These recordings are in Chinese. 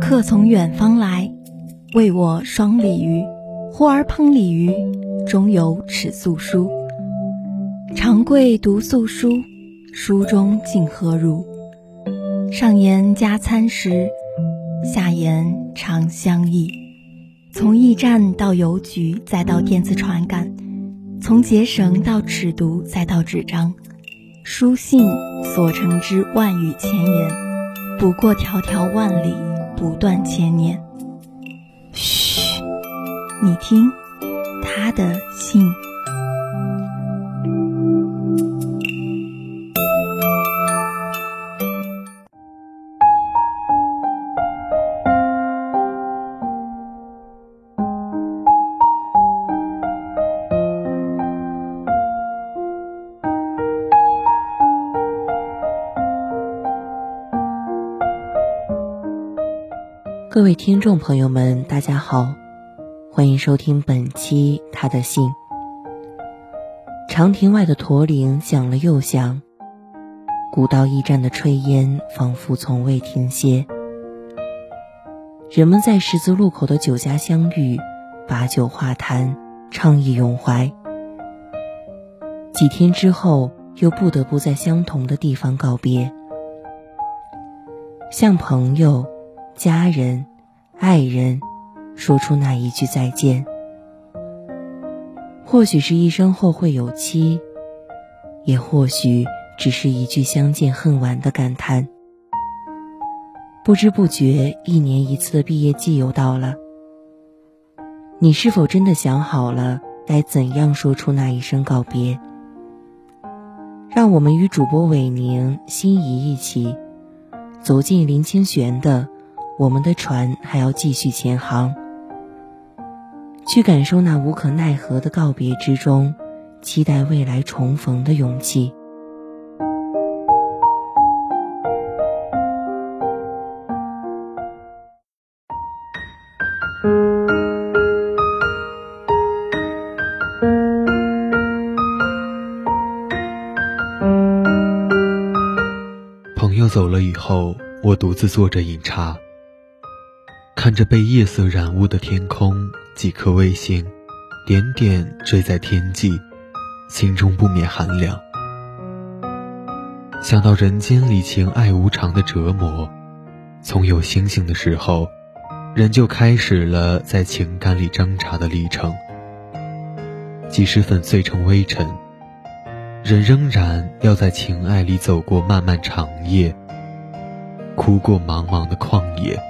客从远方来，为我双鲤鱼。忽而烹鲤鱼，中有尺素书。长贵读素书，书中竟何如？上言加餐食，下言长相忆。从驿站到邮局，再到电子传感；从结绳到尺牍，再到纸张。书信所成之万语千言，不过迢迢万里，不断千年。嘘，你听，他的信。各位听众朋友们，大家好，欢迎收听本期他的信。长亭外的驼铃响了又响，古道驿站的炊烟仿佛从未停歇。人们在十字路口的酒家相遇，把酒话谈，畅意永怀。几天之后，又不得不在相同的地方告别，像朋友。家人、爱人，说出那一句再见，或许是一生后会有期，也或许只是一句相见恨晚的感叹。不知不觉，一年一次的毕业季又到了。你是否真的想好了该怎样说出那一声告别？让我们与主播伟宁、心仪一起走进林清玄的。我们的船还要继续前行，去感受那无可奈何的告别之中，期待未来重逢的勇气。朋友走了以后，我独自坐着饮茶。看着被夜色染污的天空，几颗卫星，点点坠在天际，心中不免寒凉。想到人间里情爱无常的折磨，从有星星的时候，人就开始了在情感里挣扎的历程。即使粉碎成微尘，人仍然要在情爱里走过漫漫长夜，哭过茫茫的旷野。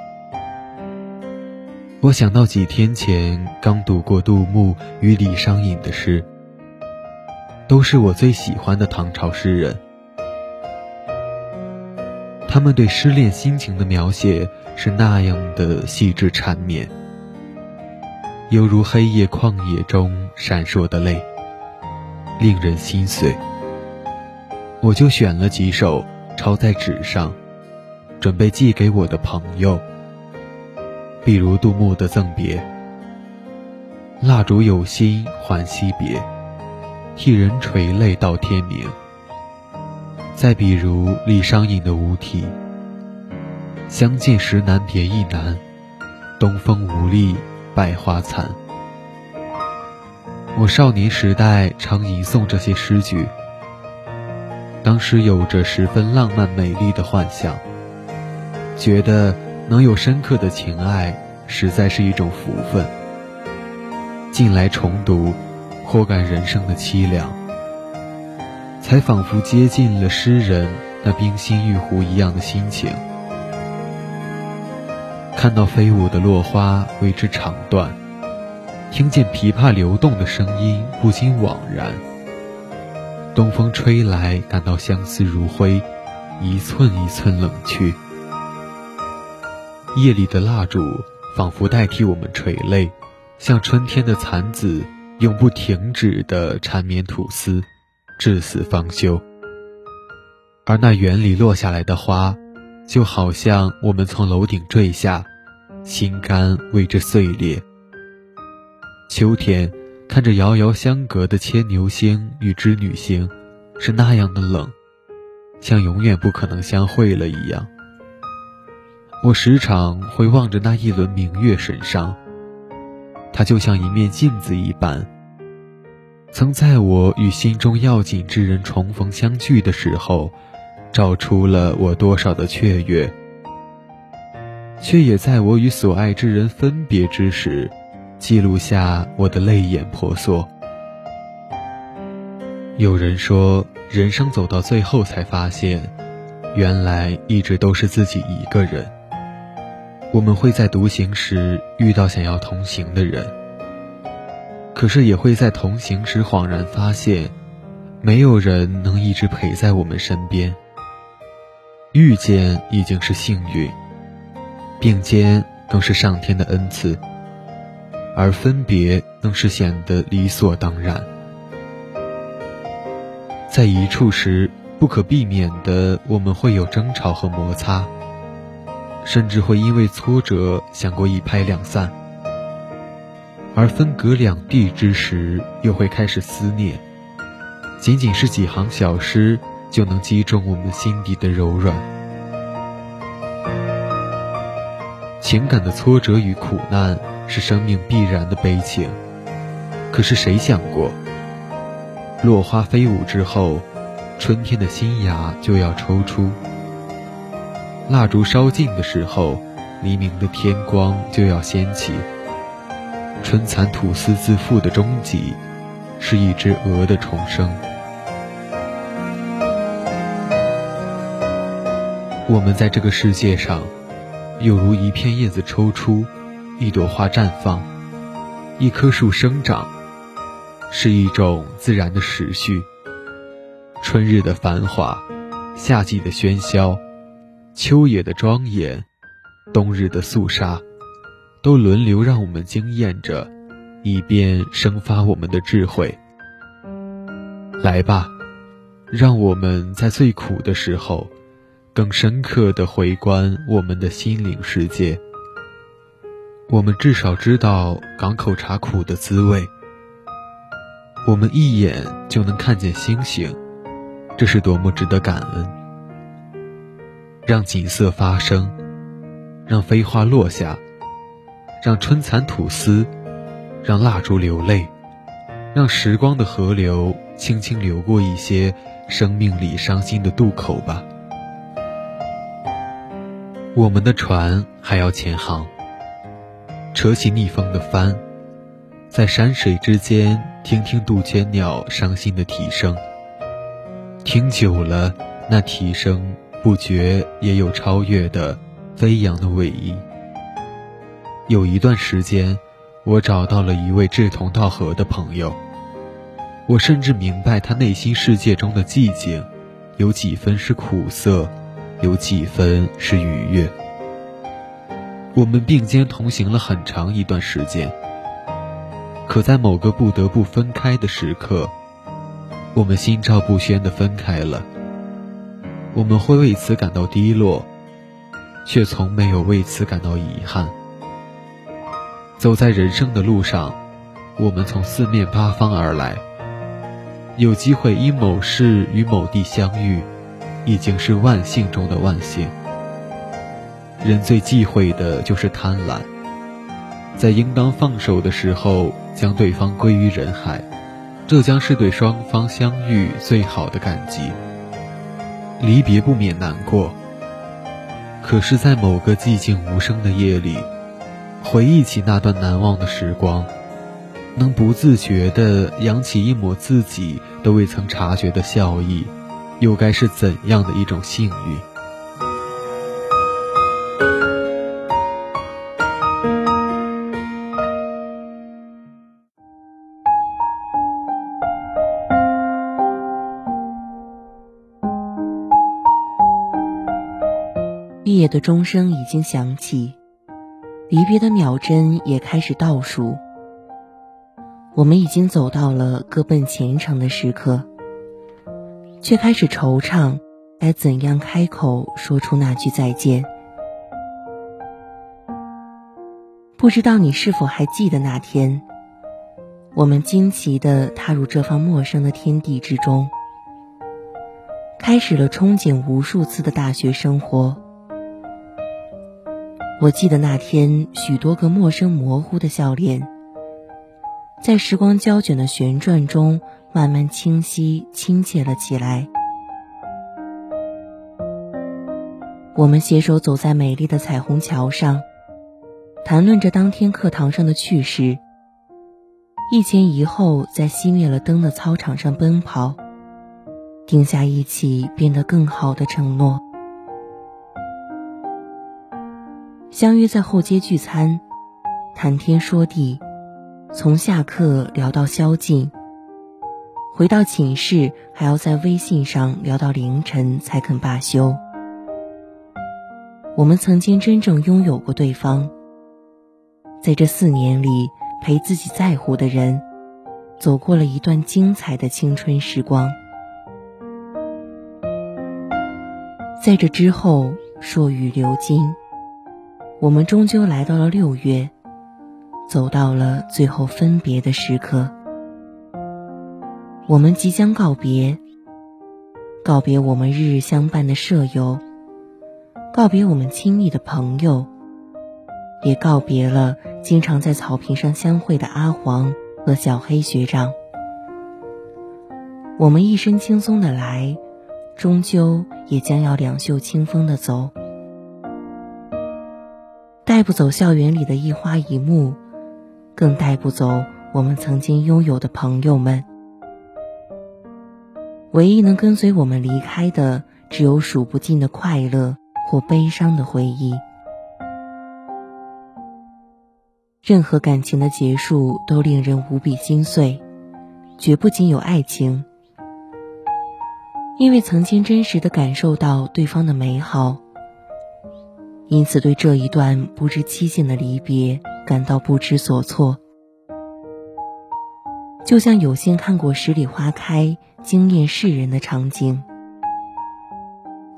我想到几天前刚读过杜牧与李商隐的诗，都是我最喜欢的唐朝诗人。他们对失恋心情的描写是那样的细致缠绵，犹如黑夜旷野中闪烁的泪，令人心碎。我就选了几首抄在纸上，准备寄给我的朋友。比如杜牧的赠别，蜡烛有心还惜别，替人垂泪到天明。再比如李商隐的无题，相见时难别亦难，东风无力百花残。我少年时代常吟诵这些诗句，当时有着十分浪漫美丽的幻想，觉得。能有深刻的情爱，实在是一种福分。近来重读，颇感人生的凄凉，才仿佛接近了诗人那冰心玉壶一样的心情。看到飞舞的落花为之长断，听见琵琶流动的声音，不禁惘然。东风吹来，感到相思如灰，一寸一寸冷去。夜里的蜡烛仿佛代替我们垂泪，像春天的蚕子，永不停止的缠绵吐丝，至死方休。而那园里落下来的花，就好像我们从楼顶坠下，心肝为之碎裂。秋天看着遥遥相隔的牵牛星与织女星，是那样的冷，像永远不可能相会了一样。我时常会望着那一轮明月神伤，它就像一面镜子一般，曾在我与心中要紧之人重逢相聚的时候，照出了我多少的雀跃，却也在我与所爱之人分别之时，记录下我的泪眼婆娑。有人说，人生走到最后才发现，原来一直都是自己一个人。我们会在独行时遇到想要同行的人，可是也会在同行时恍然发现，没有人能一直陪在我们身边。遇见已经是幸运，并肩更是上天的恩赐，而分别更是显得理所当然。在一处时，不可避免的，我们会有争吵和摩擦，甚至会因为挫折想过一拍两散；而分隔两地之时，又会开始思念。仅仅是几行小诗，就能击中我们心底的柔软。情感的挫折与苦难是生命必然的悲情，可是谁想过？落花飞舞之后，春天的新芽就要抽出；蜡烛烧尽的时候，黎明的天光就要掀起。春蚕吐丝自缚的终极，是一只鹅的重生。我们在这个世界上，有如一片叶子抽出，一朵花绽放，一棵树生长。是一种自然的时序。春日的繁华，夏季的喧嚣，秋野的庄严，冬日的肃杀，都轮流让我们惊艳着，以便生发我们的智慧。来吧，让我们在最苦的时候，更深刻地回观我们的心灵世界。我们至少知道港口茶苦的滋味。我们一眼就能看见星星，这是多么值得感恩！让景色发生，让飞花落下，让春蚕吐丝，让蜡烛流泪，让时光的河流轻轻流过一些生命里伤心的渡口吧。我们的船还要前航，扯起逆风的帆。在山水之间，听听杜鹃鸟伤心的啼声。听久了，那啼声不觉也有超越的飞扬的尾翼。有一段时间，我找到了一位志同道合的朋友，我甚至明白他内心世界中的寂静，有几分是苦涩，有几分是愉悦。我们并肩同行了很长一段时间。可在某个不得不分开的时刻，我们心照不宣的分开了。我们会为此感到低落，却从没有为此感到遗憾。走在人生的路上，我们从四面八方而来，有机会因某事与某地相遇，已经是万幸中的万幸。人最忌讳的就是贪婪。在应当放手的时候，将对方归于人海，这将是对双方相遇最好的感激。离别不免难过，可是，在某个寂静无声的夜里，回忆起那段难忘的时光，能不自觉地扬起一抹自己都未曾察觉的笑意，又该是怎样的一种幸运？的钟声已经响起，离别的秒针也开始倒数。我们已经走到了各奔前程的时刻，却开始惆怅，该怎样开口说出那句再见？不知道你是否还记得那天，我们惊奇地踏入这方陌生的天地之中。开始了憧憬无数次的大学生活。我记得那天，许多个陌生模糊的笑脸，在时光胶卷的旋转中，慢慢清晰、亲切了起来。我们携手走在美丽的彩虹桥上，谈论着当天课堂上的趣事，一前一后在熄灭了灯的操场上奔跑，定下一起变得更好的承诺。相约在后街聚餐，谈天说地，从下课聊到宵禁，回到寝室还要在微信上聊到凌晨才肯罢休。我们曾经真正拥有过对方，在这四年里，陪自己在乎的人，走过了一段精彩的青春时光。在这之后，硕雨流金，我们终究来到了六月，走到了最后分别的时刻。我们即将告别，告别我们日日相伴的舍友。告别我们亲密的朋友，也告别了经常在草坪上相会的阿黄和小黑学长。我们一身轻松的来，终究也将要两袖清风的走。带不走校园里的一花一木，更带不走我们曾经拥有的朋友们。唯一能跟随我们离开的，只有数不尽的快乐。或悲伤的回忆，任何感情的结束都令人无比心碎，绝不仅有爱情。因为曾经真实的感受到对方的美好，因此对这一段不知期限的离别感到不知所措。就像有幸看过十里花开，惊艳世人的场景。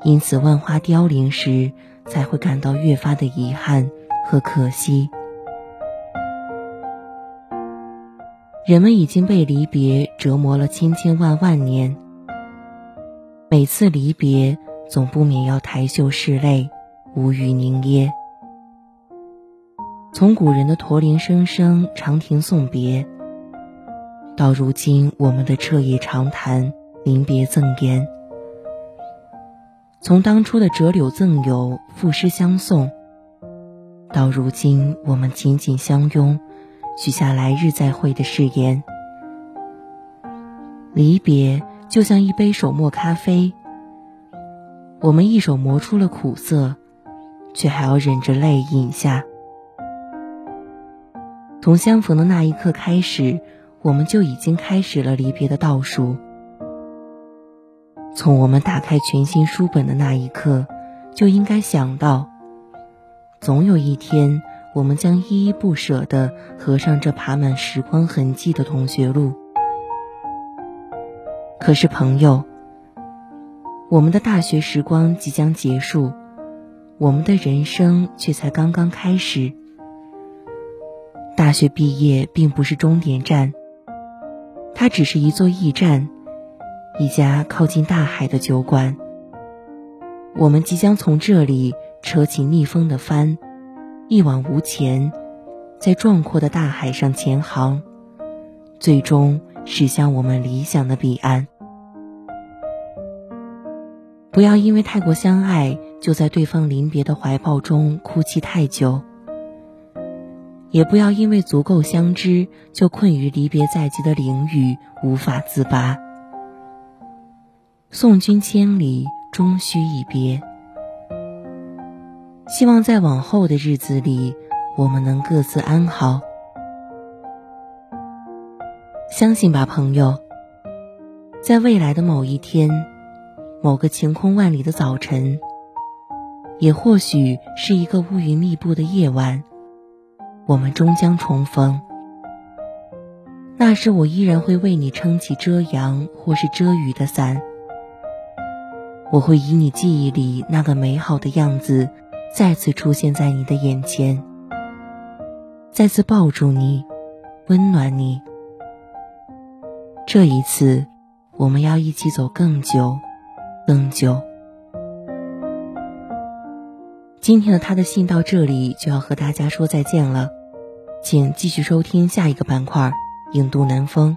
因此，万花凋零时，才会感到越发的遗憾和可惜。人们已经被离别折磨了千千万万年，每次离别，总不免要抬袖拭泪，无语凝噎。从古人的驼铃声声、长亭送别，到如今我们的彻夜长谈、临别赠言。从当初的折柳赠友、赋诗相送，到如今我们紧紧相拥，许下来日再会的誓言。离别就像一杯手磨咖啡，我们一手磨出了苦涩，却还要忍着泪饮下。从相逢的那一刻开始，我们就已经开始了离别的倒数。从我们打开全新书本的那一刻，就应该想到，总有一天，我们将依依不舍地合上这爬满时光痕迹的同学录。可是，朋友，我们的大学时光即将结束，我们的人生却才刚刚开始。大学毕业并不是终点站，它只是一座驿站。一家靠近大海的酒馆，我们即将从这里扯起逆风的帆，一往无前，在壮阔的大海上前航，最终驶向我们理想的彼岸。不要因为太过相爱，就在对方临别的怀抱中哭泣太久；也不要因为足够相知，就困于离别在即的囹圄，无法自拔。送君千里，终须一别。希望在往后的日子里，我们能各自安好。相信吧，朋友，在未来的某一天，某个晴空万里的早晨，也或许是一个乌云密布的夜晚，我们终将重逢。那时，我依然会为你撑起遮阳或是遮雨的伞。我会以你记忆里那个美好的样子，再次出现在你的眼前，再次抱住你，温暖你。这一次，我们要一起走更久、更久。今天的他的信到这里就要和大家说再见了，请继续收听下一个板块《影渡南风》。